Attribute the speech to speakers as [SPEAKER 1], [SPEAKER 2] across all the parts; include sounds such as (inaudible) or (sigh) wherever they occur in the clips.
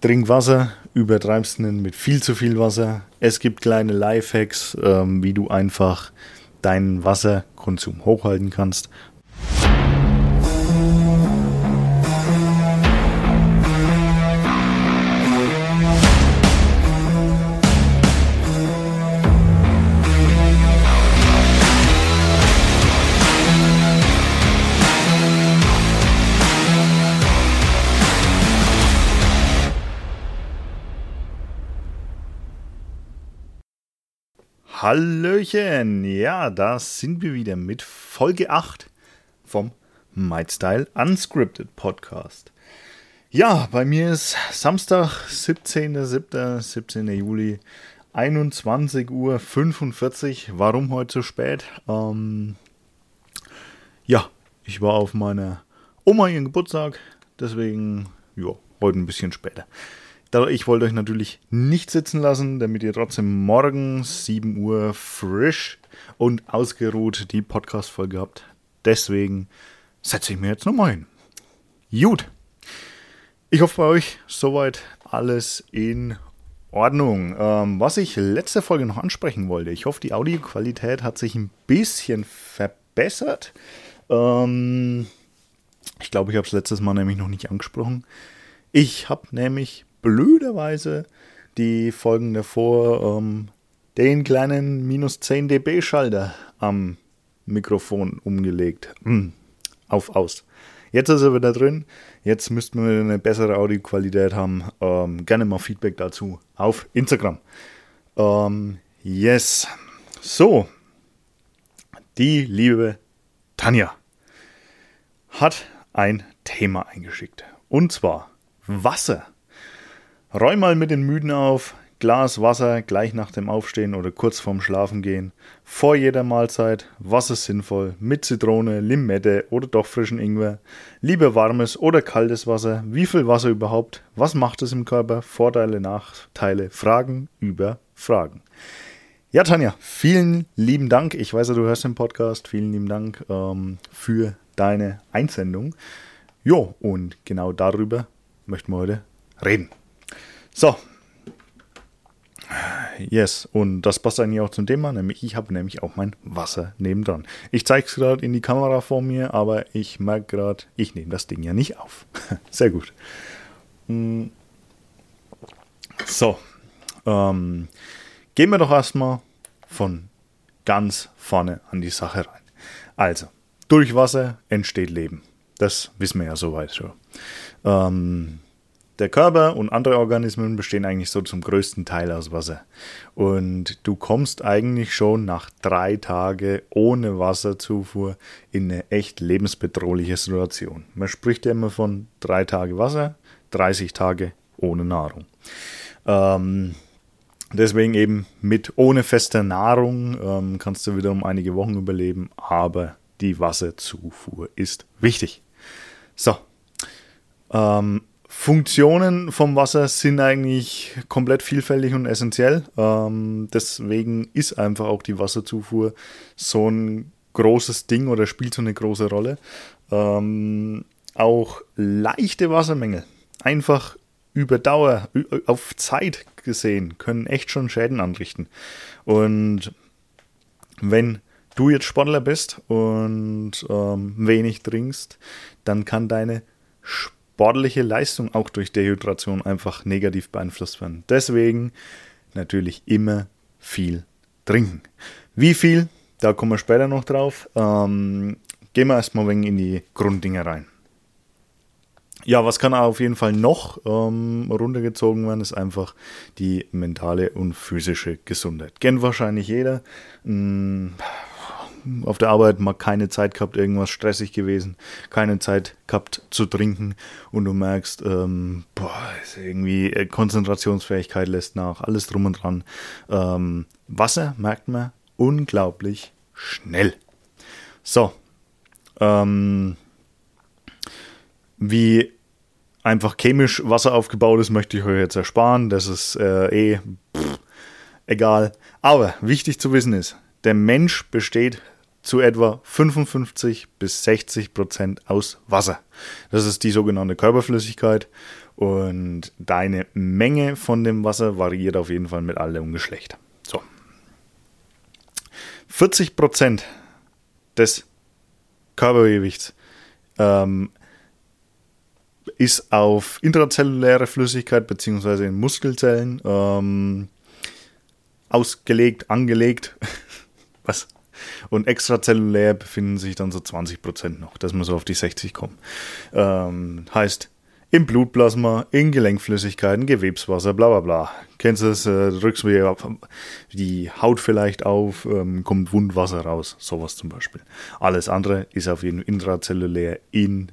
[SPEAKER 1] Trink Wasser, übertreibst nicht mit viel zu viel Wasser. Es gibt kleine Lifehacks, ähm, wie du einfach deinen Wasserkonsum hochhalten kannst. Hallöchen, ja, da sind wir wieder mit Folge 8 vom MindStyle Unscripted Podcast. Ja, bei mir ist Samstag, 17.07., 17. Juli, 21 Uhr 45. Warum heute so spät? Ähm, ja, ich war auf meiner Oma ihren Geburtstag, deswegen, ja, heute ein bisschen später. Ich wollte euch natürlich nicht sitzen lassen, damit ihr trotzdem morgen 7 Uhr frisch und ausgeruht die Podcast-Folge habt. Deswegen setze ich mir jetzt nochmal hin. Gut. Ich hoffe bei euch soweit alles in Ordnung. Ähm, was ich letzte Folge noch ansprechen wollte, ich hoffe, die Audioqualität hat sich ein bisschen verbessert. Ähm, ich glaube, ich habe es letztes Mal nämlich noch nicht angesprochen. Ich habe nämlich blöderweise die Folgen davor ähm, den kleinen minus 10 dB Schalter am Mikrofon umgelegt. Hm, auf aus. Jetzt ist er wieder drin. Jetzt müssten wir eine bessere Audioqualität haben. Ähm, gerne mal Feedback dazu auf Instagram. Ähm, yes. So. Die liebe Tanja hat ein Thema eingeschickt. Und zwar Wasser. Räum mal mit den Müden auf, Glas Wasser gleich nach dem Aufstehen oder kurz vorm Schlafengehen, vor jeder Mahlzeit, was ist sinnvoll, mit Zitrone, Limette oder doch frischen Ingwer, lieber warmes oder kaltes Wasser, wie viel Wasser überhaupt, was macht es im Körper, Vorteile, Nachteile, Fragen über Fragen. Ja, Tanja, vielen lieben Dank. Ich weiß ja, du hörst den Podcast. Vielen lieben Dank ähm, für deine Einsendung. Jo, und genau darüber möchten wir heute reden. So. Yes, und das passt eigentlich auch zum Thema, nämlich ich habe nämlich auch mein Wasser nebendran. Ich zeige es gerade in die Kamera vor mir, aber ich merke gerade, ich nehme das Ding ja nicht auf. (laughs) Sehr gut. Hm. So, ähm, gehen wir doch erstmal von ganz vorne an die Sache rein. Also, durch Wasser entsteht Leben. Das wissen wir ja soweit schon. Ähm, der Körper und andere Organismen bestehen eigentlich so zum größten Teil aus Wasser. Und du kommst eigentlich schon nach drei Tagen ohne Wasserzufuhr in eine echt lebensbedrohliche Situation. Man spricht ja immer von drei Tage Wasser, 30 Tage ohne Nahrung. Ähm, deswegen eben mit ohne fester Nahrung ähm, kannst du wiederum einige Wochen überleben, aber die Wasserzufuhr ist wichtig. So. Ähm, Funktionen vom Wasser sind eigentlich komplett vielfältig und essentiell. Ähm, deswegen ist einfach auch die Wasserzufuhr so ein großes Ding oder spielt so eine große Rolle. Ähm, auch leichte Wassermängel, einfach über Dauer, auf Zeit gesehen, können echt schon Schäden anrichten. Und wenn du jetzt Sportler bist und ähm, wenig trinkst, dann kann deine Sport sportliche Leistung auch durch Dehydration einfach negativ beeinflusst werden. Deswegen natürlich immer viel trinken. Wie viel? Da kommen wir später noch drauf. Ähm, gehen wir erstmal ein wenig in die Grunddinge rein. Ja, was kann auf jeden Fall noch ähm, runtergezogen werden, ist einfach die mentale und physische Gesundheit. Kennt wahrscheinlich jeder. Hm, auf der Arbeit mal keine Zeit gehabt, irgendwas stressig gewesen, keine Zeit gehabt zu trinken und du merkst, ähm, boah, irgendwie äh, Konzentrationsfähigkeit lässt nach, alles drum und dran. Ähm, Wasser merkt man unglaublich schnell. So, ähm, wie einfach chemisch Wasser aufgebaut ist, möchte ich euch jetzt ersparen. Das ist äh, eh pff, egal. Aber wichtig zu wissen ist, der Mensch besteht zu etwa 55 bis 60 Prozent aus Wasser. Das ist die sogenannte Körperflüssigkeit und deine Menge von dem Wasser variiert auf jeden Fall mit und Geschlecht. So. 40 Prozent des Körpergewichts ähm, ist auf intrazelluläre Flüssigkeit bzw. in Muskelzellen ähm, ausgelegt, angelegt. (laughs) Was? Und extrazellulär befinden sich dann so 20% noch, dass wir so auf die 60 kommen. Ähm, heißt, im Blutplasma, in Gelenkflüssigkeiten, Gewebswasser, bla bla bla. Kennst du das? Äh, drückst du die Haut vielleicht auf, ähm, kommt Wundwasser raus, sowas zum Beispiel. Alles andere ist auf jeden Fall intrazellulär in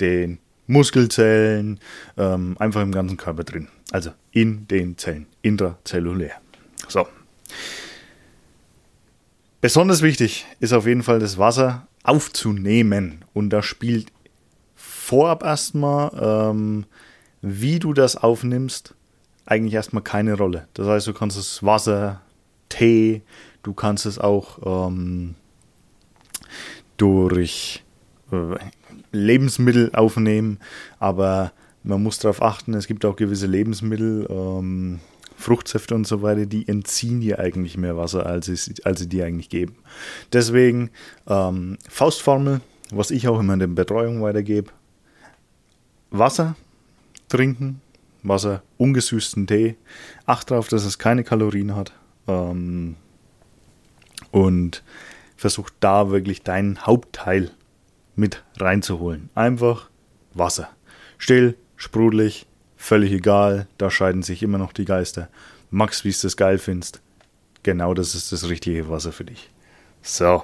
[SPEAKER 1] den Muskelzellen, ähm, einfach im ganzen Körper drin. Also in den Zellen, intrazellulär. So. Besonders wichtig ist auf jeden Fall das Wasser aufzunehmen. Und da spielt vorab erstmal, ähm, wie du das aufnimmst, eigentlich erstmal keine Rolle. Das heißt, du kannst das Wasser, Tee, du kannst es auch ähm, durch äh, Lebensmittel aufnehmen, aber man muss darauf achten, es gibt auch gewisse Lebensmittel, ähm, Fruchtsäfte und so weiter, die entziehen dir eigentlich mehr Wasser, als sie, als sie dir eigentlich geben. Deswegen ähm, Faustformel, was ich auch immer in der Betreuung weitergebe, Wasser trinken, Wasser, ungesüßten Tee, acht darauf, dass es keine Kalorien hat ähm, und versuch da wirklich deinen Hauptteil mit reinzuholen. Einfach Wasser. Still, sprudelig, völlig egal, da scheiden sich immer noch die Geister. Max, wie du das geil findest. Genau das ist das richtige Wasser für dich. So.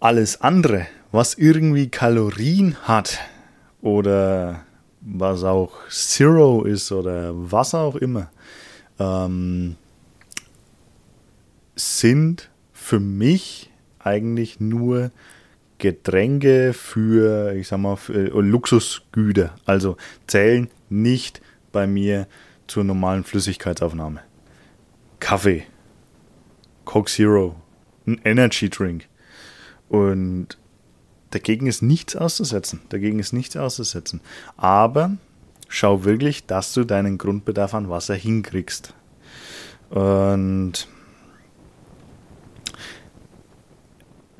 [SPEAKER 1] Alles andere, was irgendwie Kalorien hat oder was auch Zero ist oder was auch immer, ähm, sind für mich eigentlich nur Getränke für, ich sag mal, äh, Luxusgüter. Also zählen nicht bei mir zur normalen Flüssigkeitsaufnahme. Kaffee, Coke Zero, ein Energy Drink. Und dagegen ist nichts auszusetzen. Dagegen ist nichts auszusetzen. Aber schau wirklich, dass du deinen Grundbedarf an Wasser hinkriegst. Und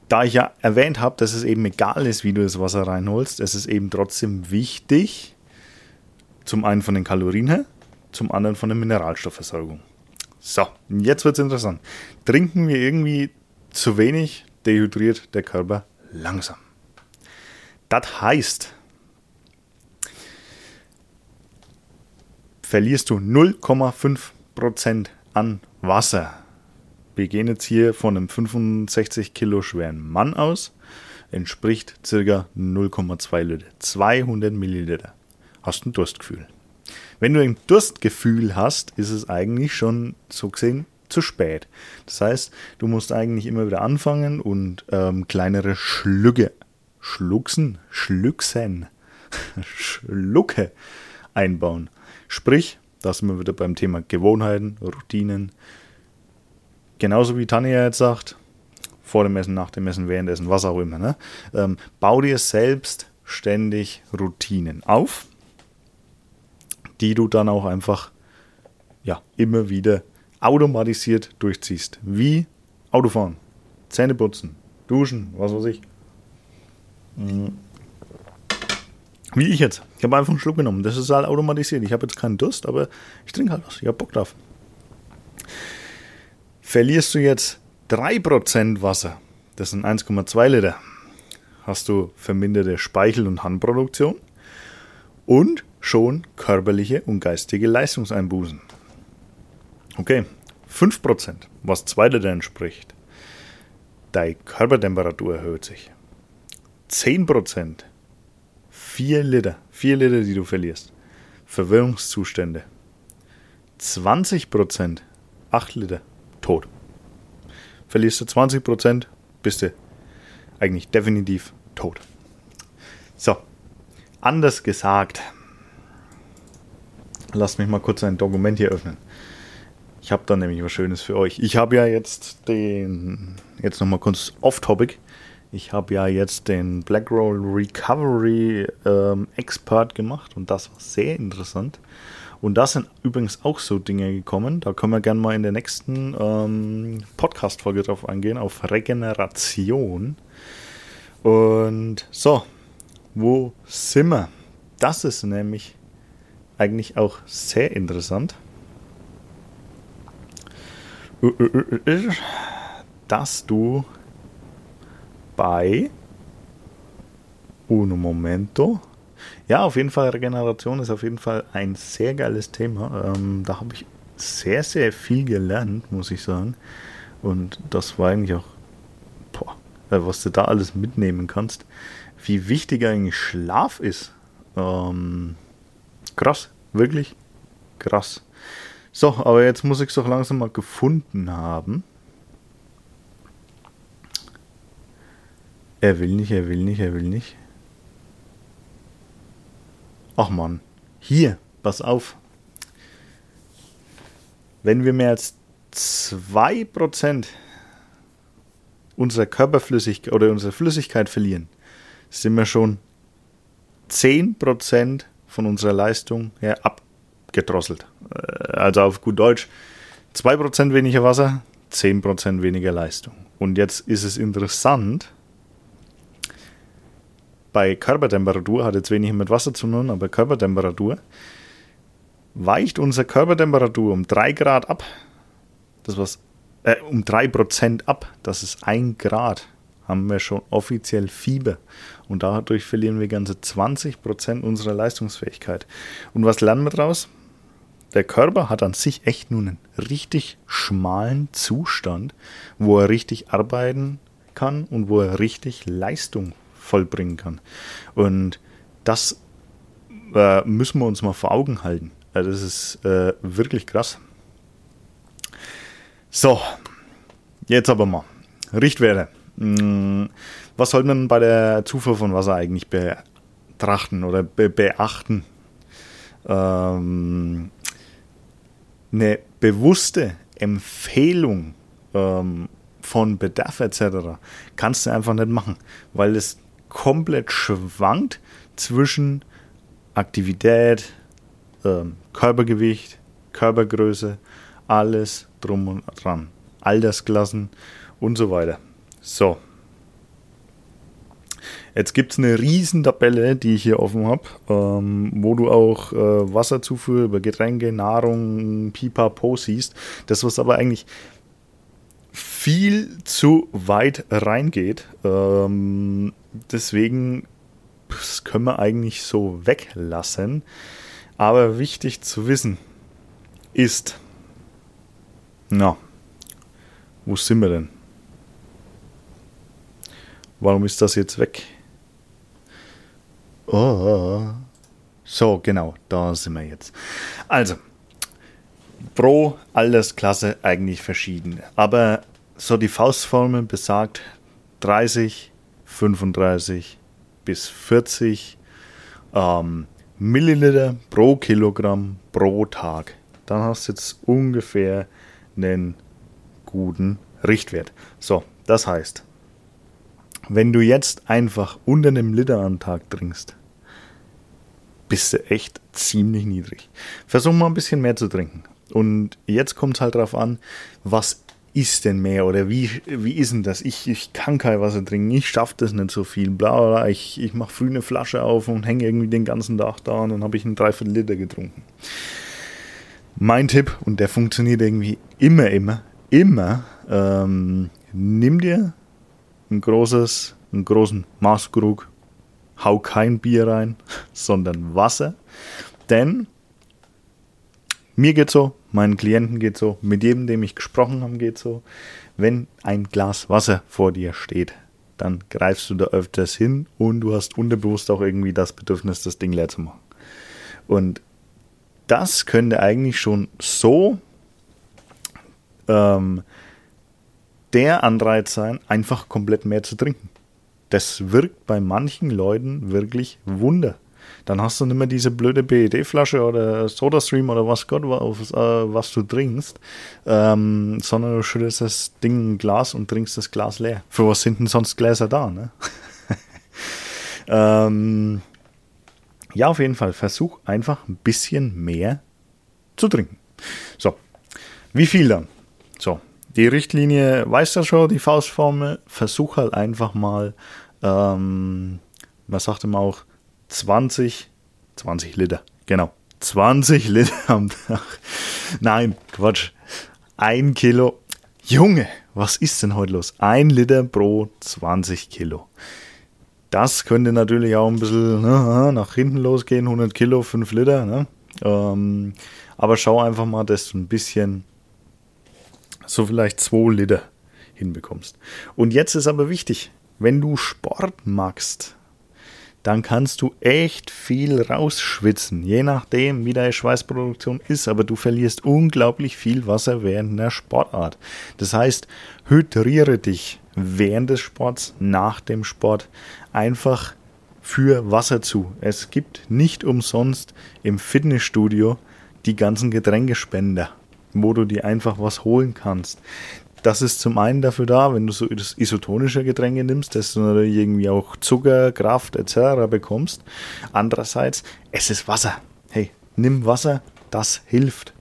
[SPEAKER 1] da ich ja erwähnt habe, dass es eben egal ist, wie du das Wasser reinholst, es ist eben trotzdem wichtig, zum einen von den Kalorien her, zum anderen von der Mineralstoffversorgung. So, jetzt wird es interessant. Trinken wir irgendwie zu wenig, dehydriert der Körper langsam. Das heißt, verlierst du 0,5% an Wasser wir gehen jetzt hier von einem 65 Kilo schweren Mann aus. Entspricht ca. 0,2 Liter. 200 Milliliter. Hast ein Durstgefühl. Wenn du ein Durstgefühl hast, ist es eigentlich schon so gesehen zu spät. Das heißt, du musst eigentlich immer wieder anfangen und ähm, kleinere Schlücke, Schlucksen, Schlücksen, (laughs) Schlucke einbauen. Sprich, da sind wir wieder beim Thema Gewohnheiten, Routinen, genauso wie Tanja jetzt sagt, vor dem Essen, nach dem Essen, währenddessen, was auch immer. Ne? Ähm, bau dir selbst ständig Routinen auf, die du dann auch einfach ja, immer wieder automatisiert durchziehst. Wie Autofahren, Zähne putzen, duschen, was weiß ich. Mhm. Wie ich jetzt. Ich habe einfach einen Schluck genommen. Das ist halt automatisiert. Ich habe jetzt keinen Durst, aber ich trinke halt was. Ich habe Bock drauf. Verlierst du jetzt 3% Wasser, das sind 1,2 Liter, hast du verminderte Speichel- und Harnproduktion und schon körperliche und geistige Leistungseinbußen. Okay, 5%, was 2 Liter entspricht. Deine Körpertemperatur erhöht sich. 10%, 4 Liter, 4 Liter, die du verlierst. Verwirrungszustände. 20%, 8 Liter tot. Verlierst du 20%, bist du eigentlich definitiv tot. So, anders gesagt, lass mich mal kurz ein Dokument hier öffnen. Ich habe da nämlich was Schönes für euch. Ich habe ja jetzt den, jetzt nochmal kurz off-topic. Ich habe ja jetzt den Blackroll Recovery ähm, Expert gemacht und das war sehr interessant. Und da sind übrigens auch so Dinge gekommen. Da können wir gerne mal in der nächsten ähm, Podcast-Folge drauf eingehen, auf Regeneration. Und so, wo sind wir? Das ist nämlich eigentlich auch sehr interessant. Dass du bei Uno Momento ja, auf jeden Fall, Regeneration ist auf jeden Fall ein sehr geiles Thema. Ähm, da habe ich sehr, sehr viel gelernt, muss ich sagen. Und das war eigentlich auch, boah, äh, was du da alles mitnehmen kannst. Wie wichtig eigentlich Schlaf ist. Ähm, krass, wirklich krass. So, aber jetzt muss ich es doch langsam mal gefunden haben. Er will nicht, er will nicht, er will nicht. Ach man, hier, pass auf. Wenn wir mehr als 2% unserer Körperflüssigkeit oder unserer Flüssigkeit verlieren, sind wir schon 10% von unserer Leistung her abgedrosselt. Äh, also auf gut Deutsch, 2% weniger Wasser, 10% weniger Leistung. Und jetzt ist es interessant, bei Körpertemperatur, hat jetzt wenig mit Wasser zu tun, aber Körpertemperatur, weicht unsere Körpertemperatur um 3 Grad ab. Das was, äh, um 3 Prozent ab. Das ist 1 Grad. Haben wir schon offiziell Fieber. Und dadurch verlieren wir ganze 20 Prozent unserer Leistungsfähigkeit. Und was lernen wir daraus? Der Körper hat an sich echt nur einen richtig schmalen Zustand, wo er richtig arbeiten kann und wo er richtig Leistung vollbringen kann. Und das äh, müssen wir uns mal vor Augen halten. Also das ist äh, wirklich krass. So, jetzt aber mal. Richtwerte. Hm, was sollte man bei der Zufuhr von Wasser eigentlich betrachten oder be beachten? Ähm, eine bewusste Empfehlung ähm, von Bedarf etc. kannst du einfach nicht machen, weil es komplett schwankt zwischen Aktivität, ähm, Körpergewicht, Körpergröße, alles drum und dran. Altersklassen und so weiter. So. Jetzt gibt es eine Riesentabelle, die ich hier offen habe, ähm, wo du auch äh, Wasserzufuhr über Getränke, Nahrung, Pipapo siehst. Das, was aber eigentlich viel zu weit reingeht. Ähm, deswegen das können wir eigentlich so weglassen. Aber wichtig zu wissen ist, na, wo sind wir denn? Warum ist das jetzt weg? Oh. So, genau, da sind wir jetzt. Also, pro Altersklasse eigentlich verschieden. Aber so die Faustformel besagt 30, 35 bis 40 ähm, Milliliter pro Kilogramm pro Tag. Dann hast du jetzt ungefähr einen guten Richtwert. So, das heißt, wenn du jetzt einfach unter einem Liter am Tag trinkst, bist du echt ziemlich niedrig. Versuch mal ein bisschen mehr zu trinken. Und jetzt kommt es halt darauf an, was ist denn mehr oder wie, wie ist denn das? Ich, ich kann kein Wasser trinken, ich schaffe das nicht so viel, bla bla, ich, ich mache früh eine Flasche auf und hänge irgendwie den ganzen Tag da und dann habe ich einen Dreiviertel Liter getrunken. Mein Tipp, und der funktioniert irgendwie immer, immer, immer, ähm, nimm dir ein großes, einen großen Maßkrug, hau kein Bier rein, (laughs) sondern Wasser, denn mir geht so, meinen Klienten geht so, mit jedem, dem ich gesprochen habe, geht so. Wenn ein Glas Wasser vor dir steht, dann greifst du da öfters hin und du hast unterbewusst auch irgendwie das Bedürfnis, das Ding leer zu machen. Und das könnte eigentlich schon so ähm, der Anreiz sein, einfach komplett mehr zu trinken. Das wirkt bei manchen Leuten wirklich Wunder. Dann hast du nicht mehr diese blöde PET-Flasche oder Sodastream oder was Gott, was, äh, was du trinkst, ähm, sondern du schüttest das Ding in Glas und trinkst das Glas leer. Für was sind denn sonst Gläser da, ne? (laughs) ähm, ja, auf jeden Fall, versuch einfach ein bisschen mehr zu trinken. So, wie viel dann? So, die Richtlinie weiß ja schon, die Faustformel. Versuch halt einfach mal, ähm, was sagte man auch, 20, 20 Liter, genau, 20 Liter am Tag. Nein, Quatsch, ein Kilo. Junge, was ist denn heute los? Ein Liter pro 20 Kilo. Das könnte natürlich auch ein bisschen ne, nach hinten losgehen, 100 Kilo, 5 Liter. Ne? Ähm, aber schau einfach mal, dass du ein bisschen so vielleicht 2 Liter hinbekommst. Und jetzt ist aber wichtig, wenn du Sport machst, dann kannst du echt viel rausschwitzen, je nachdem, wie deine Schweißproduktion ist, aber du verlierst unglaublich viel Wasser während der Sportart. Das heißt, hydriere dich während des Sports, nach dem Sport einfach für Wasser zu. Es gibt nicht umsonst im Fitnessstudio die ganzen Getränkespender wo du dir einfach was holen kannst. Das ist zum einen dafür da, wenn du so isotonische Getränke nimmst, dass du natürlich irgendwie auch Zucker, Kraft etc. bekommst. Andererseits, es ist Wasser. Hey, nimm Wasser, das hilft.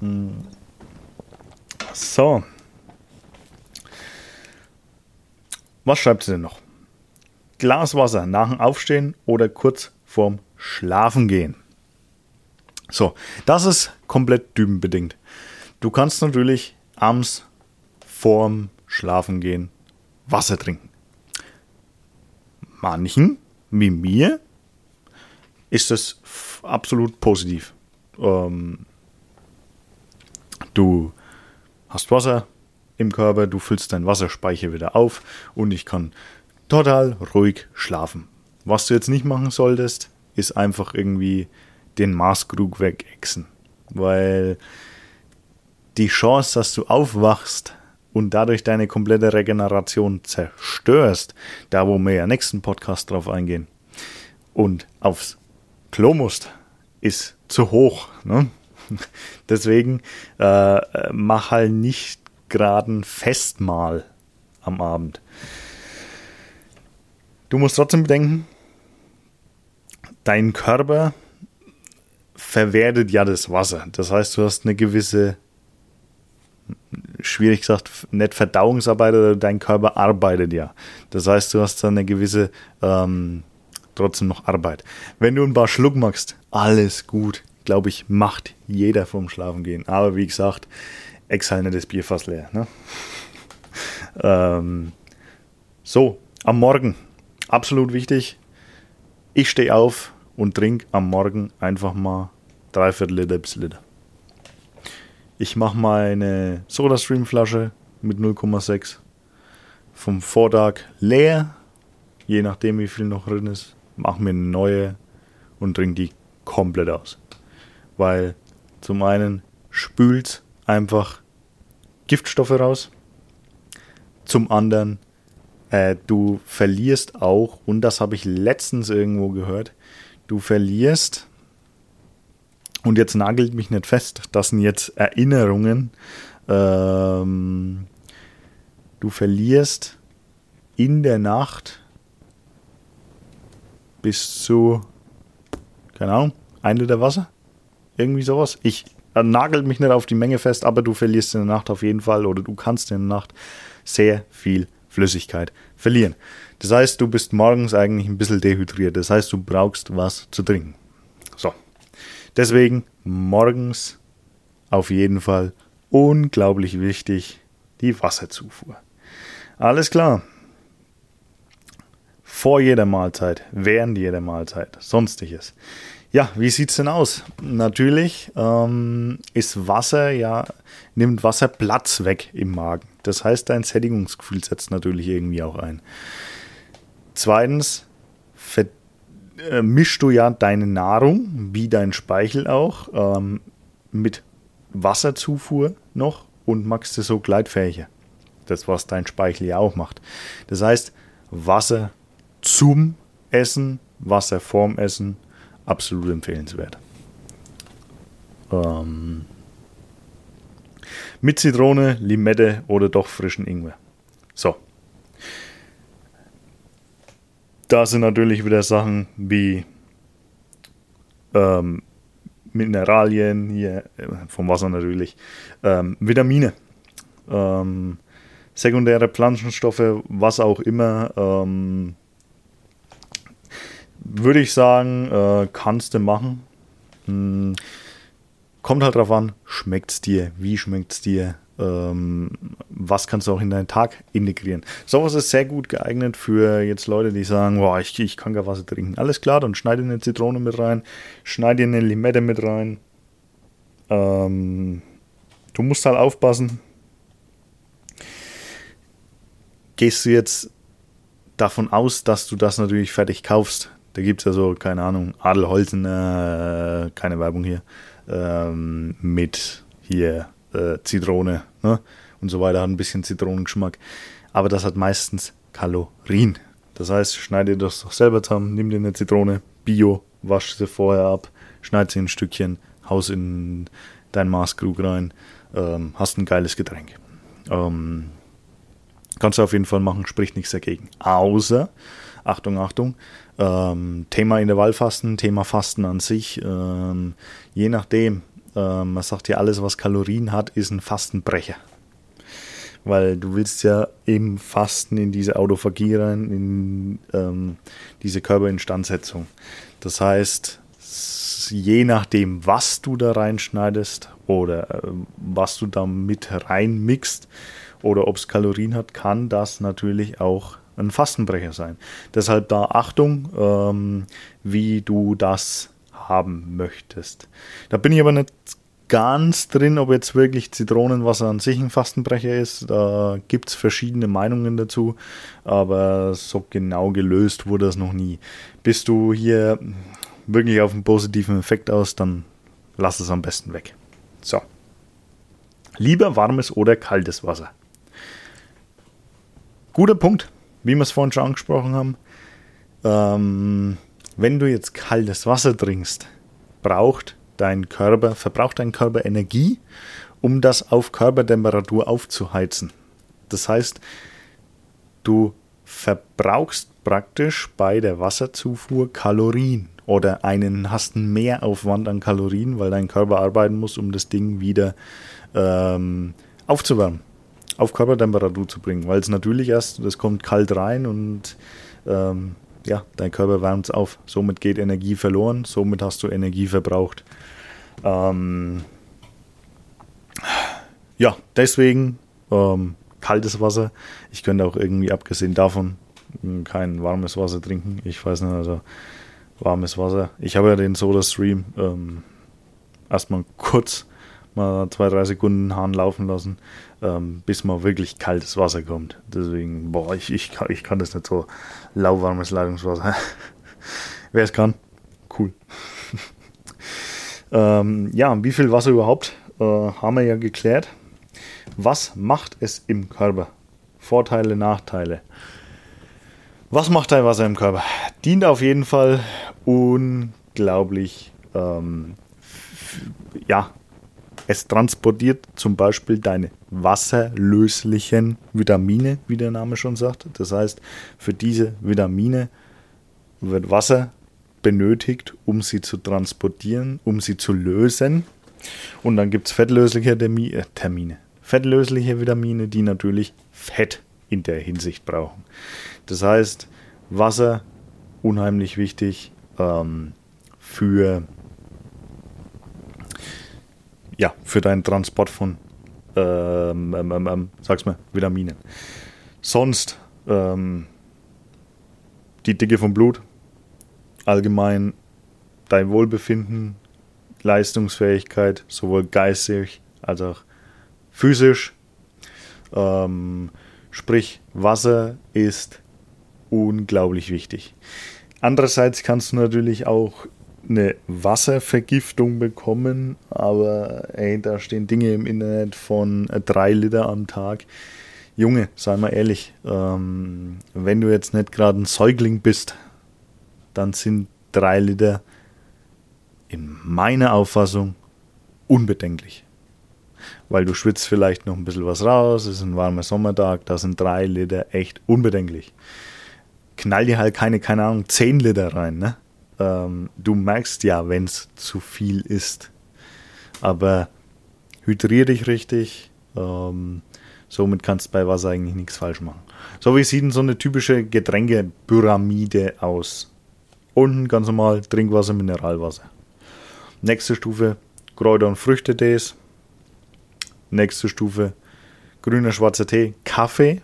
[SPEAKER 1] Hm. So. Was schreibt sie denn noch? Glas Wasser nach dem Aufstehen oder kurz vorm Schlafen gehen. So, das ist komplett typenbedingt. Du kannst natürlich abends vorm Schlafen gehen Wasser trinken. Manchen, wie mir, ist das absolut positiv. Ähm, du hast Wasser im Körper, du füllst deinen Wasserspeicher wieder auf und ich kann total ruhig schlafen. Was du jetzt nicht machen solltest, ist einfach irgendwie den Maßkrug wegexen. Weil die Chance, dass du aufwachst und dadurch deine komplette Regeneration zerstörst, da wo wir ja nächsten Podcast drauf eingehen, und aufs Klo musst, ist zu hoch. Ne? (laughs) Deswegen äh, mach halt nicht gerade ein Festmahl am Abend. Du musst trotzdem bedenken, dein Körper verwertet ja das Wasser. Das heißt, du hast eine gewisse, schwierig gesagt, nicht Verdauungsarbeit, oder dein Körper arbeitet ja. Das heißt, du hast dann eine gewisse, ähm, trotzdem noch Arbeit. Wenn du ein paar Schluck machst, alles gut. Glaube ich, macht jeder vom Schlafen gehen. Aber wie gesagt, exhal nicht das Bier fast leer. Ne? (laughs) ähm, so, am Morgen. Absolut wichtig. Ich stehe auf, und trinke am Morgen einfach mal dreiviertel Liter bis Liter. Ich mache meine Soda-Stream-Flasche mit 0,6 vom Vortag leer, je nachdem wie viel noch drin ist, mache mir eine neue und trinke die komplett aus. Weil zum einen spült einfach Giftstoffe raus, zum anderen äh, du verlierst auch, und das habe ich letztens irgendwo gehört, du verlierst, und jetzt nagelt mich nicht fest, das sind jetzt Erinnerungen, ähm, du verlierst in der Nacht bis zu, keine Ahnung, ein Liter Wasser? Irgendwie sowas. Ich äh, nagelt mich nicht auf die Menge fest, aber du verlierst in der Nacht auf jeden Fall oder du kannst in der Nacht sehr viel Flüssigkeit verlieren. Das heißt, du bist morgens eigentlich ein bisschen dehydriert. Das heißt, du brauchst was zu trinken. Deswegen morgens auf jeden Fall unglaublich wichtig die Wasserzufuhr. Alles klar. Vor jeder Mahlzeit, während jeder Mahlzeit, sonstiges. Ja, wie sieht es denn aus? Natürlich ähm, ist Wasser ja, nimmt Wasser Platz weg im Magen. Das heißt, dein Sättigungsgefühl setzt natürlich irgendwie auch ein. Zweitens äh, mischst du ja deine Nahrung, wie dein Speichel auch, ähm, mit Wasserzufuhr noch und machst es so gleitfähiger. Das, was dein Speichel ja auch macht. Das heißt, Wasser zum Essen Wasser vorm Essen, absolut empfehlenswert. Ähm, mit Zitrone, Limette oder doch frischen Ingwer. So. Da sind natürlich wieder Sachen wie ähm, Mineralien, hier äh, vom Wasser natürlich, ähm, Vitamine, ähm, sekundäre Pflanzenstoffe, was auch immer. Ähm, würde ich sagen, äh, kannst du machen. Hm, kommt halt drauf an, schmeckt es dir, wie schmeckt es dir, was kannst du auch in deinen Tag integrieren. Sowas ist sehr gut geeignet für jetzt Leute, die sagen, boah, ich, ich kann gar Wasser trinken. Alles klar, dann schneide eine Zitrone mit rein, schneide eine Limette mit rein. Ähm, du musst halt aufpassen. Gehst du jetzt davon aus, dass du das natürlich fertig kaufst? Da gibt es ja so, keine Ahnung, Adelholzen, äh, keine Werbung hier, ähm, mit hier äh, Zitrone ne? und so weiter, hat ein bisschen Zitronengeschmack. Aber das hat meistens Kalorien. Das heißt, schneide das doch selber zusammen, nimm dir eine Zitrone, Bio, wasch sie vorher ab, schneid sie in Stückchen, haus in dein Maßkrug rein, ähm, hast ein geiles Getränk. Ähm, kannst du auf jeden Fall machen, spricht nichts dagegen. Außer, Achtung, Achtung, ähm, Thema Intervallfasten, Thema Fasten an sich, ähm, je nachdem, ähm, man sagt ja, alles, was Kalorien hat, ist ein Fastenbrecher. Weil du willst ja im Fasten in diese Autophagie rein, in ähm, diese Körperinstandsetzung. Das heißt, je nachdem, was du da reinschneidest oder äh, was du da mit reinmixst oder ob es Kalorien hat, kann das natürlich auch ein Fastenbrecher sein. Deshalb da Achtung, ähm, wie du das haben möchtest. Da bin ich aber nicht ganz drin, ob jetzt wirklich Zitronenwasser an sich ein Fastenbrecher ist. Da gibt es verschiedene Meinungen dazu, aber so genau gelöst wurde es noch nie. Bist du hier wirklich auf einen positiven Effekt aus, dann lass es am besten weg. So. Lieber warmes oder kaltes Wasser. Guter Punkt, wie wir es vorhin schon angesprochen haben. Ähm, wenn du jetzt kaltes Wasser trinkst, braucht dein Körper, verbraucht dein Körper Energie, um das auf Körpertemperatur aufzuheizen. Das heißt, du verbrauchst praktisch bei der Wasserzufuhr Kalorien oder einen hast einen Mehraufwand an Kalorien, weil dein Körper arbeiten muss, um das Ding wieder ähm, aufzuwärmen, auf Körpertemperatur zu bringen, weil es natürlich erst, das kommt kalt rein und ähm, ja, dein Körper wärmt es auf. Somit geht Energie verloren, somit hast du Energie verbraucht. Ähm, ja, deswegen ähm, kaltes Wasser. Ich könnte auch irgendwie, abgesehen davon, hm, kein warmes Wasser trinken. Ich weiß nicht, also warmes Wasser. Ich habe ja den Soda Stream ähm, erstmal kurz mal zwei, drei Sekunden Hahn laufen lassen, ähm, bis mal wirklich kaltes Wasser kommt. Deswegen, boah, ich, ich, kann, ich kann das nicht so lauwarmes Leitungswasser. (laughs) Wer es kann, cool. (laughs) ähm, ja, wie viel Wasser überhaupt, äh, haben wir ja geklärt. Was macht es im Körper? Vorteile, Nachteile. Was macht dein Wasser im Körper? Dient auf jeden Fall unglaublich ähm, ja, es transportiert zum Beispiel deine wasserlöslichen Vitamine, wie der Name schon sagt. Das heißt, für diese Vitamine wird Wasser benötigt, um sie zu transportieren, um sie zu lösen. Und dann gibt es fettlösliche äh, Termine, fettlösliche Vitamine, die natürlich Fett in der Hinsicht brauchen. Das heißt, Wasser unheimlich wichtig ähm, für ja, für deinen Transport von, ähm, ähm, ähm, ähm, sag's mal, Vitaminen. Sonst ähm, die Dicke vom Blut, allgemein dein Wohlbefinden, Leistungsfähigkeit, sowohl geistig als auch physisch. Ähm, sprich, Wasser ist unglaublich wichtig. Andererseits kannst du natürlich auch eine Wasservergiftung bekommen, aber ey, da stehen Dinge im Internet von äh, drei Liter am Tag. Junge, sei mal ehrlich, ähm, wenn du jetzt nicht gerade ein Säugling bist, dann sind drei Liter in meiner Auffassung unbedenklich. Weil du schwitzt vielleicht noch ein bisschen was raus, es ist ein warmer Sommertag, da sind drei Liter echt unbedenklich. Knall dir halt keine, keine Ahnung, zehn Liter rein, ne? Ähm, du merkst ja, wenn es zu viel ist. Aber hydrier dich richtig, ähm, somit kannst du bei Wasser eigentlich nichts falsch machen. So wie sieht denn so eine typische Getränkepyramide aus? Unten ganz normal Trinkwasser, Mineralwasser. Nächste Stufe Kräuter- und Früchtetees. Nächste Stufe grüner, schwarzer Tee, Kaffee.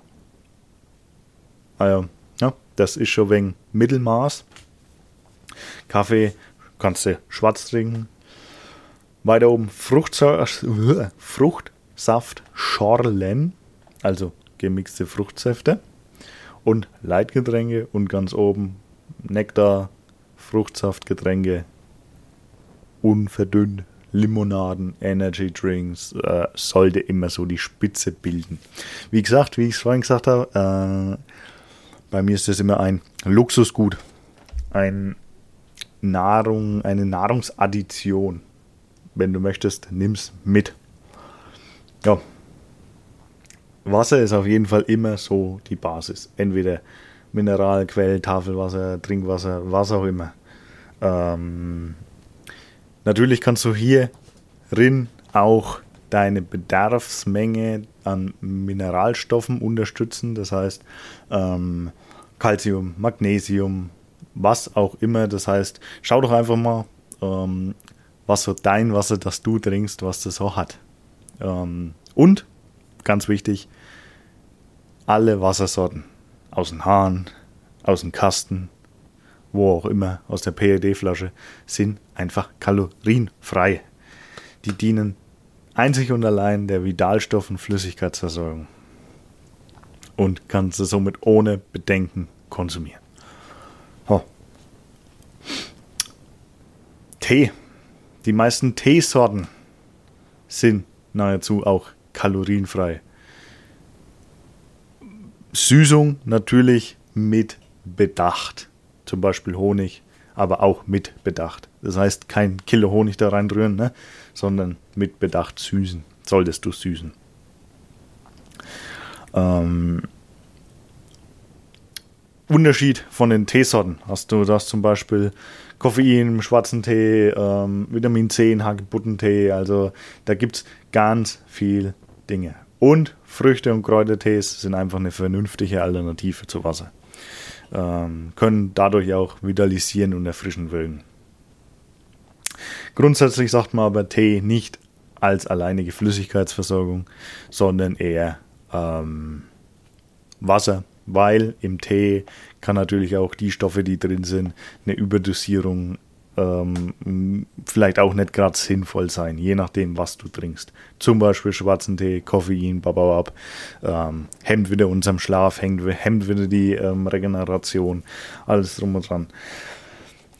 [SPEAKER 1] Also, ja, das ist schon wegen Mittelmaß. Kaffee kannst du schwarz trinken. Weiter oben Fruchtsaft, (laughs) Fruchtsaft Schorlen, also gemixte Fruchtsäfte und Leitgetränke und ganz oben Nektar, Fruchtsaftgetränke, unverdünnt, Limonaden, Energy Drinks, äh, sollte immer so die Spitze bilden. Wie gesagt, wie ich es vorhin gesagt habe, äh, bei mir ist das immer ein Luxusgut, ein Nahrung, eine Nahrungsaddition. Wenn du möchtest, nimm's mit. Ja. Wasser ist auf jeden Fall immer so die Basis. Entweder Mineralquell, Tafelwasser, Trinkwasser, was auch immer. Ähm, natürlich kannst du hierin auch deine Bedarfsmenge an Mineralstoffen unterstützen. Das heißt, ähm, Calcium, Magnesium, was auch immer. Das heißt, schau doch einfach mal, ähm, was so dein Wasser, das du trinkst, was das so hat. Ähm, und, ganz wichtig, alle Wassersorten aus dem Hahn, aus dem Kasten, wo auch immer, aus der PED-Flasche, sind einfach kalorienfrei. Die dienen einzig und allein der Vitalstoff- und Flüssigkeitsversorgung und kannst du somit ohne Bedenken konsumieren. Tee. Die meisten Teesorten sind nahezu auch kalorienfrei. Süßung natürlich mit Bedacht. Zum Beispiel Honig, aber auch mit Bedacht. Das heißt, kein Kilo Honig da reindrühren, ne? sondern mit Bedacht süßen. Solltest du süßen. Ähm, Unterschied von den Teesorten. Hast du das zum Beispiel Koffein schwarzen Tee, ähm, Vitamin C Hagebuttentee, also da gibt es ganz viel Dinge. Und Früchte- und Kräutertees sind einfach eine vernünftige Alternative zu Wasser. Ähm, können dadurch auch vitalisieren und erfrischen wirken. Grundsätzlich sagt man aber Tee nicht als alleinige Flüssigkeitsversorgung, sondern eher ähm, Wasser weil im Tee kann natürlich auch die Stoffe, die drin sind, eine Überdosierung ähm, vielleicht auch nicht gerade sinnvoll sein, je nachdem, was du trinkst. Zum Beispiel schwarzen Tee, Koffein, bababab, ähm, hemmt wieder unseren Schlaf, hemmt, hemmt wieder die ähm, Regeneration, alles drum und dran.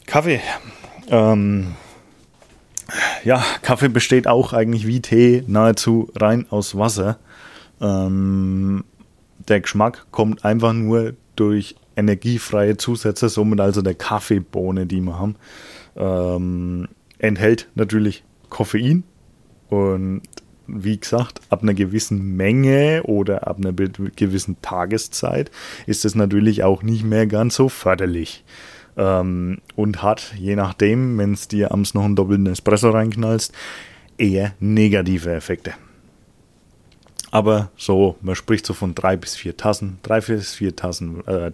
[SPEAKER 1] Kaffee. Ähm, ja, Kaffee besteht auch eigentlich wie Tee nahezu rein aus Wasser. Ähm, der Geschmack kommt einfach nur durch energiefreie Zusätze, somit also der Kaffeebohne, die wir haben. Ähm, enthält natürlich Koffein und wie gesagt, ab einer gewissen Menge oder ab einer gewissen Tageszeit ist es natürlich auch nicht mehr ganz so förderlich. Ähm, und hat, je nachdem, wenn es dir abends noch einen doppelten Espresso reinknallst, eher negative Effekte. Aber so, man spricht so von drei bis vier Tassen, drei bis vier Tassen äh,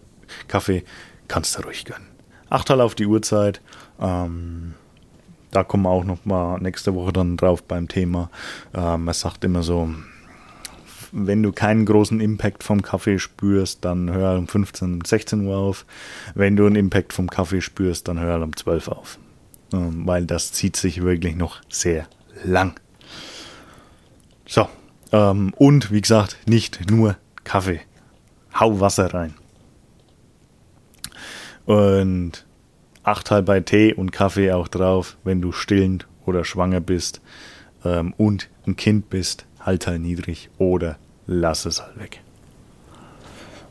[SPEAKER 1] Kaffee kannst du ruhig gönnen. Achtmal auf die Uhrzeit. Ähm, da kommen wir auch noch mal nächste Woche dann drauf beim Thema. Äh, man sagt immer so, wenn du keinen großen Impact vom Kaffee spürst, dann hör um 15, 16 Uhr auf. Wenn du einen Impact vom Kaffee spürst, dann hör um 12 Uhr auf. Ähm, weil das zieht sich wirklich noch sehr lang. So, ähm, und wie gesagt, nicht nur Kaffee. Hau Wasser rein. Und acht halt bei Tee und Kaffee auch drauf, wenn du stillend oder schwanger bist ähm, und ein Kind bist, halt halt niedrig oder lass es halt weg.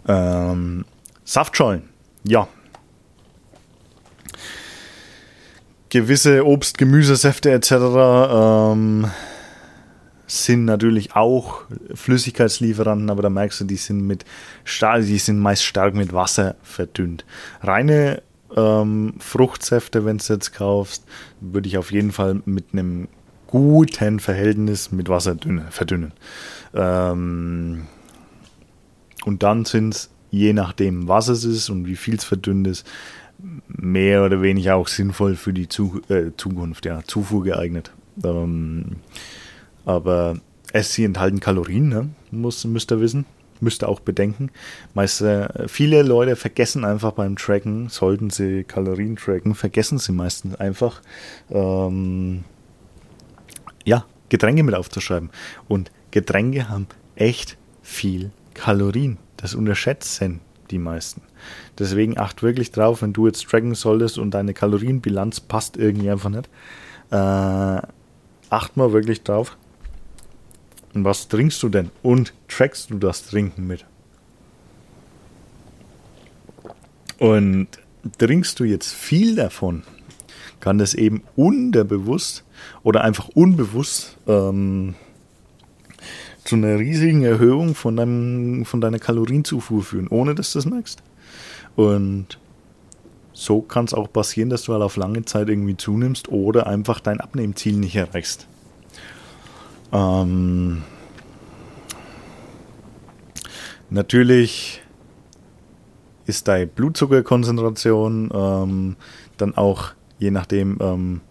[SPEAKER 1] Ähm, Saftschollen, ja. gewisse Obst, Gemüsesäfte etc. Ähm, sind natürlich auch Flüssigkeitslieferanten, aber da merkst du, die sind mit die sind meist stark mit Wasser verdünnt. Reine ähm, Fruchtsäfte, wenn du jetzt kaufst, würde ich auf jeden Fall mit einem guten Verhältnis mit Wasser dünne, verdünnen. Ähm, und dann sind es, je nachdem, was es ist und wie viel es verdünnt ist, mehr oder weniger auch sinnvoll für die Zu äh, Zukunft, ja, Zufuhr geeignet. Ähm, aber es sie enthalten Kalorien, ne? Muss, müsst ihr wissen. Müsst ihr auch bedenken. Meist, äh, viele Leute vergessen einfach beim Tracken, sollten sie Kalorien tracken, vergessen sie meistens einfach, ähm, ja, Getränke mit aufzuschreiben. Und Getränke haben echt viel Kalorien. Das unterschätzen die meisten. Deswegen acht wirklich drauf, wenn du jetzt tracken solltest und deine Kalorienbilanz passt irgendwie einfach nicht. Äh, acht mal wirklich drauf. Und was trinkst du denn? Und trackst du das Trinken mit? Und trinkst du jetzt viel davon, kann das eben unterbewusst oder einfach unbewusst ähm, zu einer riesigen Erhöhung von, deinem, von deiner Kalorienzufuhr führen, ohne dass du das merkst. Und so kann es auch passieren, dass du halt auf lange Zeit irgendwie zunimmst oder einfach dein Abnehmziel nicht erreichst. Ähm, natürlich ist deine Blutzuckerkonzentration ähm, dann auch je nachdem ähm,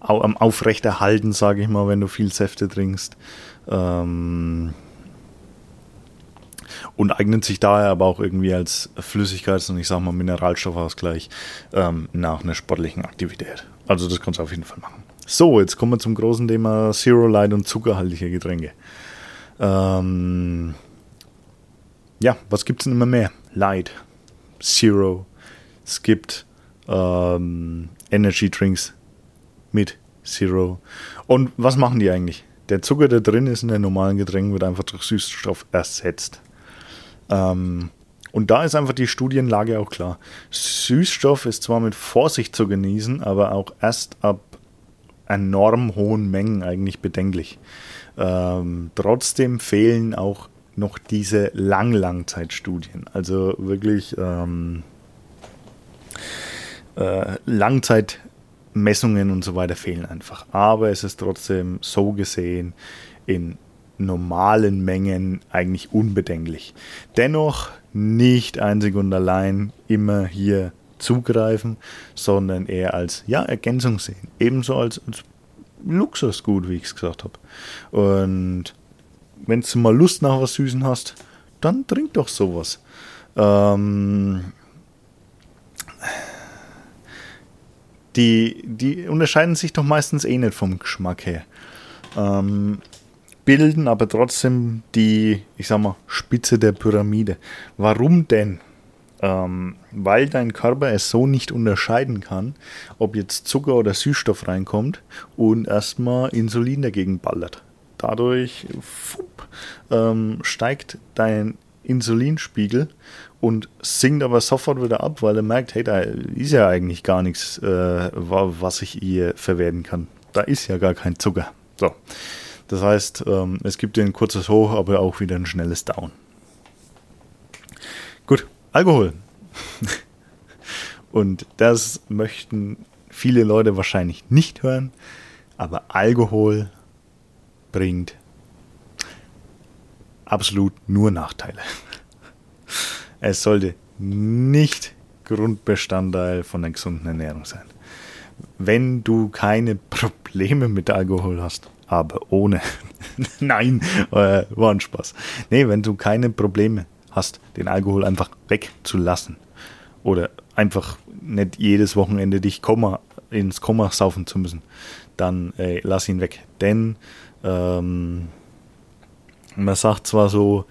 [SPEAKER 1] am Aufrechterhalten, sage ich mal, wenn du viel Säfte trinkst. Ähm, und eignet sich daher aber auch irgendwie als Flüssigkeits- und ich sag mal Mineralstoffausgleich ähm, nach einer sportlichen Aktivität. Also das kannst du auf jeden Fall machen. So, jetzt kommen wir zum großen Thema Zero Light und zuckerhaltige Getränke. Ähm, ja, was gibt es denn immer mehr? Light, Zero. Es gibt ähm, Energy Drinks mit Zero. Und was machen die eigentlich? Der Zucker, der drin ist in den normalen Getränken, wird einfach durch Süßstoff ersetzt. Ähm, und da ist einfach die Studienlage auch klar. Süßstoff ist zwar mit Vorsicht zu genießen, aber auch erst ab enorm hohen Mengen eigentlich bedenklich. Ähm, trotzdem fehlen auch noch diese Lang-Langzeitstudien. Also wirklich ähm, äh, Langzeit Messungen und so weiter fehlen einfach. Aber es ist trotzdem so gesehen in normalen Mengen eigentlich unbedenklich. Dennoch nicht einzig und allein immer hier zugreifen, sondern eher als ja, Ergänzung sehen. Ebenso als, als Luxusgut, wie ich es gesagt habe. Und wenn du mal Lust nach was Süßen hast, dann trink doch sowas. Ähm, die, die unterscheiden sich doch meistens eh nicht vom Geschmack her. Ähm, bilden aber trotzdem die, ich sag mal, Spitze der Pyramide. Warum denn? Ähm, weil dein Körper es so nicht unterscheiden kann, ob jetzt Zucker oder Süßstoff reinkommt und erstmal Insulin dagegen ballert. Dadurch fupp, ähm, steigt dein Insulinspiegel und sinkt aber sofort wieder ab, weil er merkt, hey, da ist ja eigentlich gar nichts, äh, was ich hier verwerten kann. Da ist ja gar kein Zucker. So. Das heißt, ähm, es gibt ein kurzes Hoch, aber auch wieder ein schnelles Down. Alkohol. (laughs) Und das möchten viele Leute wahrscheinlich nicht hören, aber Alkohol bringt absolut nur Nachteile. (laughs) Es sollte nicht Grundbestandteil von einer gesunden Ernährung sein. Wenn du keine Probleme mit Alkohol hast, aber ohne. (laughs) Nein, äh, war ein Spaß. Nee, wenn du keine Probleme hast, den Alkohol einfach wegzulassen oder einfach nicht jedes Wochenende dich Komma, ins Komma saufen zu müssen, dann äh, lass ihn weg. Denn ähm, man sagt zwar so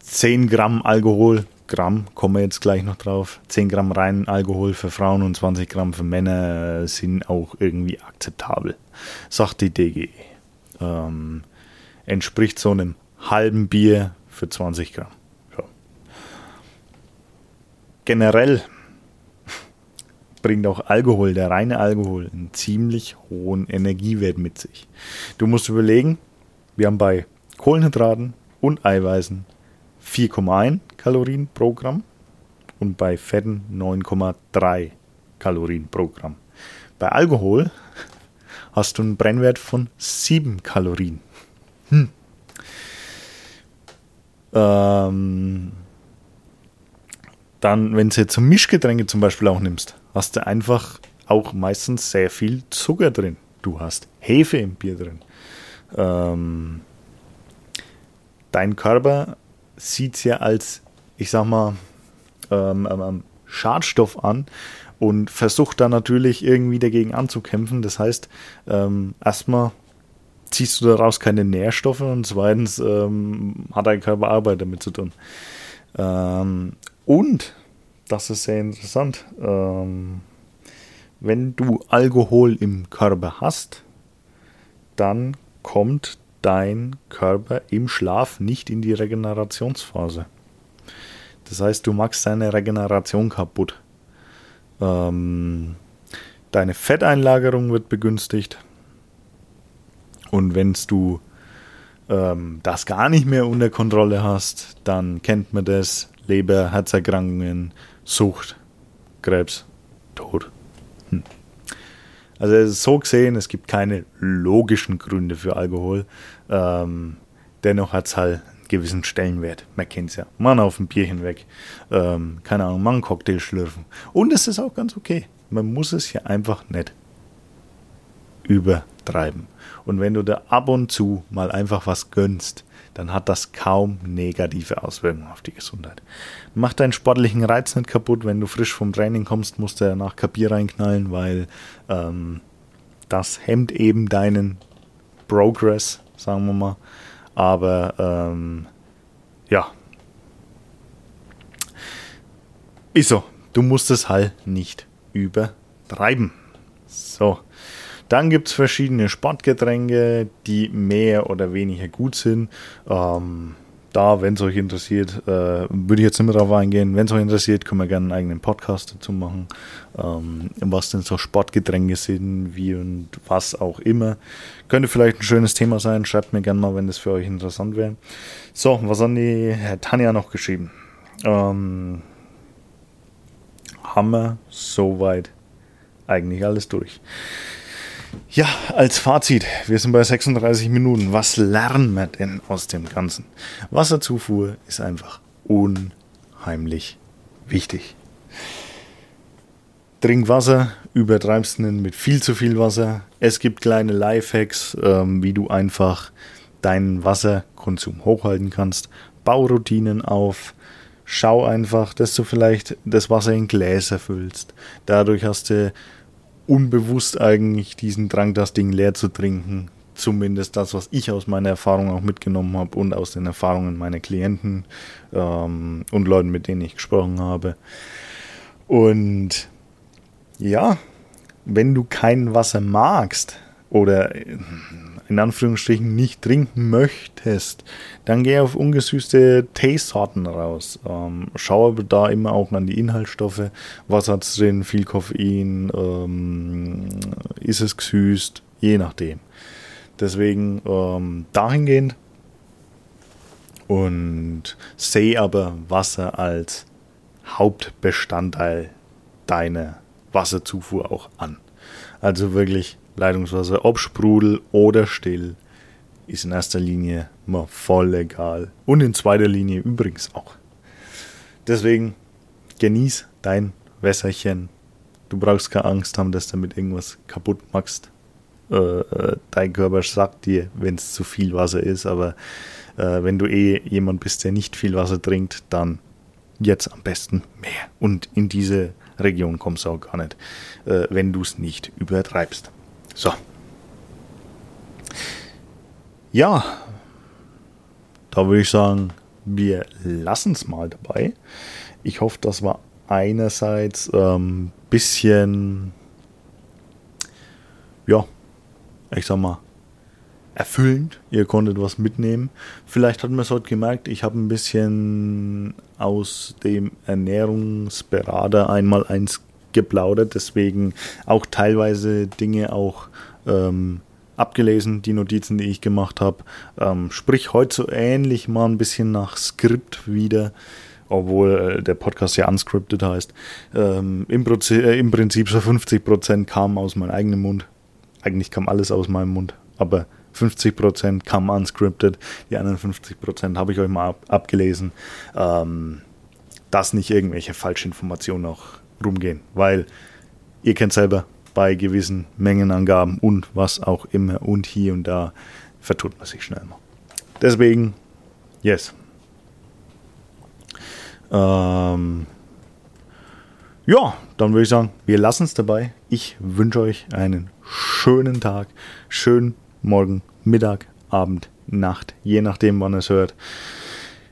[SPEAKER 1] 10 Gramm Alkohol, Gramm, kommen wir jetzt gleich noch drauf, 10 Gramm reinen Alkohol für Frauen und 20 Gramm für Männer sind auch irgendwie akzeptabel sagt die DGE. Ähm, entspricht so einem halben Bier für 20 Gramm. Generell bringt auch Alkohol, der reine Alkohol, einen ziemlich hohen Energiewert mit sich. Du musst überlegen, wir haben bei Kohlenhydraten und Eiweißen 4,1 Kalorien pro Gramm und bei Fetten 9,3 Kalorien pro Gramm. Bei Alkohol hast du einen Brennwert von 7 Kalorien. Hm. Ähm, dann, wenn du jetzt Mischgetränke zum Beispiel auch nimmst, hast du einfach auch meistens sehr viel Zucker drin. Du hast Hefe im Bier drin. Ähm, dein Körper sieht es ja als, ich sag mal, ähm, ähm, ähm, Schadstoff an und versucht dann natürlich irgendwie dagegen anzukämpfen. Das heißt, ähm, erstmal ziehst du daraus keine Nährstoffe und zweitens ähm, hat dein Körper Arbeit damit zu tun. Ähm, und, das ist sehr interessant, ähm, wenn du Alkohol im Körper hast, dann kommt dein Körper im Schlaf nicht in die Regenerationsphase. Das heißt, du machst deine Regeneration kaputt. Ähm, deine Fetteinlagerung wird begünstigt. Und wenn du ähm, das gar nicht mehr unter Kontrolle hast, dann kennt man das. Leber, Herzerkrankungen, Sucht, Krebs, Tod. Hm. Also so gesehen, es gibt keine logischen Gründe für Alkohol. Ähm, dennoch hat es halt einen gewissen Stellenwert. Man kennt es ja. Man auf ein Bierchen weg. Ähm, keine Ahnung, man einen Cocktail schlürfen. Und es ist auch ganz okay. Man muss es hier einfach nicht übertreiben. Und wenn du da ab und zu mal einfach was gönnst, dann hat das kaum negative Auswirkungen auf die Gesundheit. Mach deinen sportlichen Reiz nicht kaputt. Wenn du frisch vom Training kommst, musst du ja nach Kapier reinknallen, weil ähm, das hemmt eben deinen Progress, sagen wir mal. Aber ähm, ja, ist so. Du musst es halt nicht übertreiben. So. Dann gibt es verschiedene Sportgetränke, die mehr oder weniger gut sind. Ähm, da, wenn es euch interessiert, äh, würde ich jetzt nicht mehr drauf eingehen. Wenn es euch interessiert, können wir gerne einen eigenen Podcast dazu machen. Ähm, was denn so Sportgetränke sind, wie und was auch immer. Könnte vielleicht ein schönes Thema sein. Schreibt mir gerne mal, wenn das für euch interessant wäre. So, was hat die Tanja noch geschrieben? Ähm, haben wir soweit eigentlich alles durch. Ja, als Fazit, wir sind bei 36 Minuten. Was lernen wir denn aus dem Ganzen? Wasserzufuhr ist einfach unheimlich wichtig. Trink Wasser, übertreibst nicht mit viel zu viel Wasser. Es gibt kleine Lifehacks, ähm, wie du einfach deinen Wasserkonsum hochhalten kannst. Bau Routinen auf. Schau einfach, dass du vielleicht das Wasser in Gläser füllst. Dadurch hast du unbewusst eigentlich diesen Drang, das Ding leer zu trinken. Zumindest das, was ich aus meiner Erfahrung auch mitgenommen habe und aus den Erfahrungen meiner Klienten ähm, und Leuten, mit denen ich gesprochen habe. Und ja, wenn du kein Wasser magst oder in Anführungsstrichen nicht trinken möchtest, dann geh auf ungesüßte Teesorten raus. Ähm, schau aber da immer auch an die Inhaltsstoffe. Was hat es drin? Viel Koffein? Ähm, ist es gesüßt? Je nachdem. Deswegen ähm, dahingehend und sehe aber Wasser als Hauptbestandteil deiner Wasserzufuhr auch an. Also wirklich Leitungswasser, ob Sprudel oder still, ist in erster Linie mal voll egal. Und in zweiter Linie übrigens auch. Deswegen genieß dein Wässerchen. Du brauchst keine Angst haben, dass du damit irgendwas kaputt machst. Äh, äh, dein Körper sagt dir, wenn es zu viel Wasser ist, aber äh, wenn du eh jemand bist, der nicht viel Wasser trinkt, dann jetzt am besten mehr. Und in diese Region kommst du auch gar nicht, äh, wenn du es nicht übertreibst. So. Ja, da würde ich sagen, wir lassen es mal dabei. Ich hoffe, das war einerseits ein ähm, bisschen, ja, ich sag mal, erfüllend. Ihr konntet was mitnehmen. Vielleicht hat man es heute gemerkt, ich habe ein bisschen aus dem Ernährungsberater einmal eins geplaudert, deswegen auch teilweise Dinge auch ähm, abgelesen, die Notizen, die ich gemacht habe. Ähm, sprich heute so ähnlich mal ein bisschen nach Skript wieder, obwohl äh, der Podcast ja unscripted heißt. Ähm, im, äh, Im Prinzip so 50% kam aus meinem eigenen Mund. Eigentlich kam alles aus meinem Mund, aber 50% kam unscripted, die anderen 50% habe ich euch mal ab abgelesen. Ähm, dass nicht irgendwelche Falschinformationen noch rumgehen, weil ihr kennt selber, bei gewissen Mengenangaben und was auch immer und hier und da vertut man sich schnell mal. Deswegen, yes. Ähm, ja, dann würde ich sagen, wir lassen es dabei. Ich wünsche euch einen schönen Tag, schönen Morgen, Mittag, Abend, Nacht, je nachdem, wann es hört.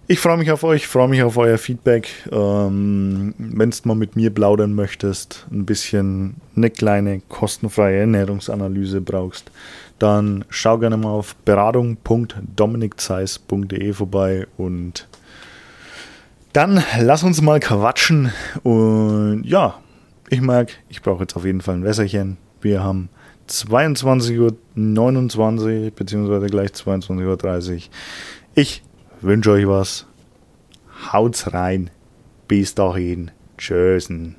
[SPEAKER 1] Ich freue mich auf euch, freue mich auf euer Feedback. Ähm, Wenn du mal mit mir plaudern möchtest, ein bisschen eine kleine kostenfreie Ernährungsanalyse brauchst, dann schau gerne mal auf beratung.dominikzeiss.de vorbei und dann lass uns mal quatschen. Und ja, ich merke, ich brauche jetzt auf jeden Fall ein Wässerchen. Wir haben 22.29 Uhr, beziehungsweise gleich 22.30 Uhr. Ich wünsche euch was. Haut's rein. Bis dahin. Tschüssen.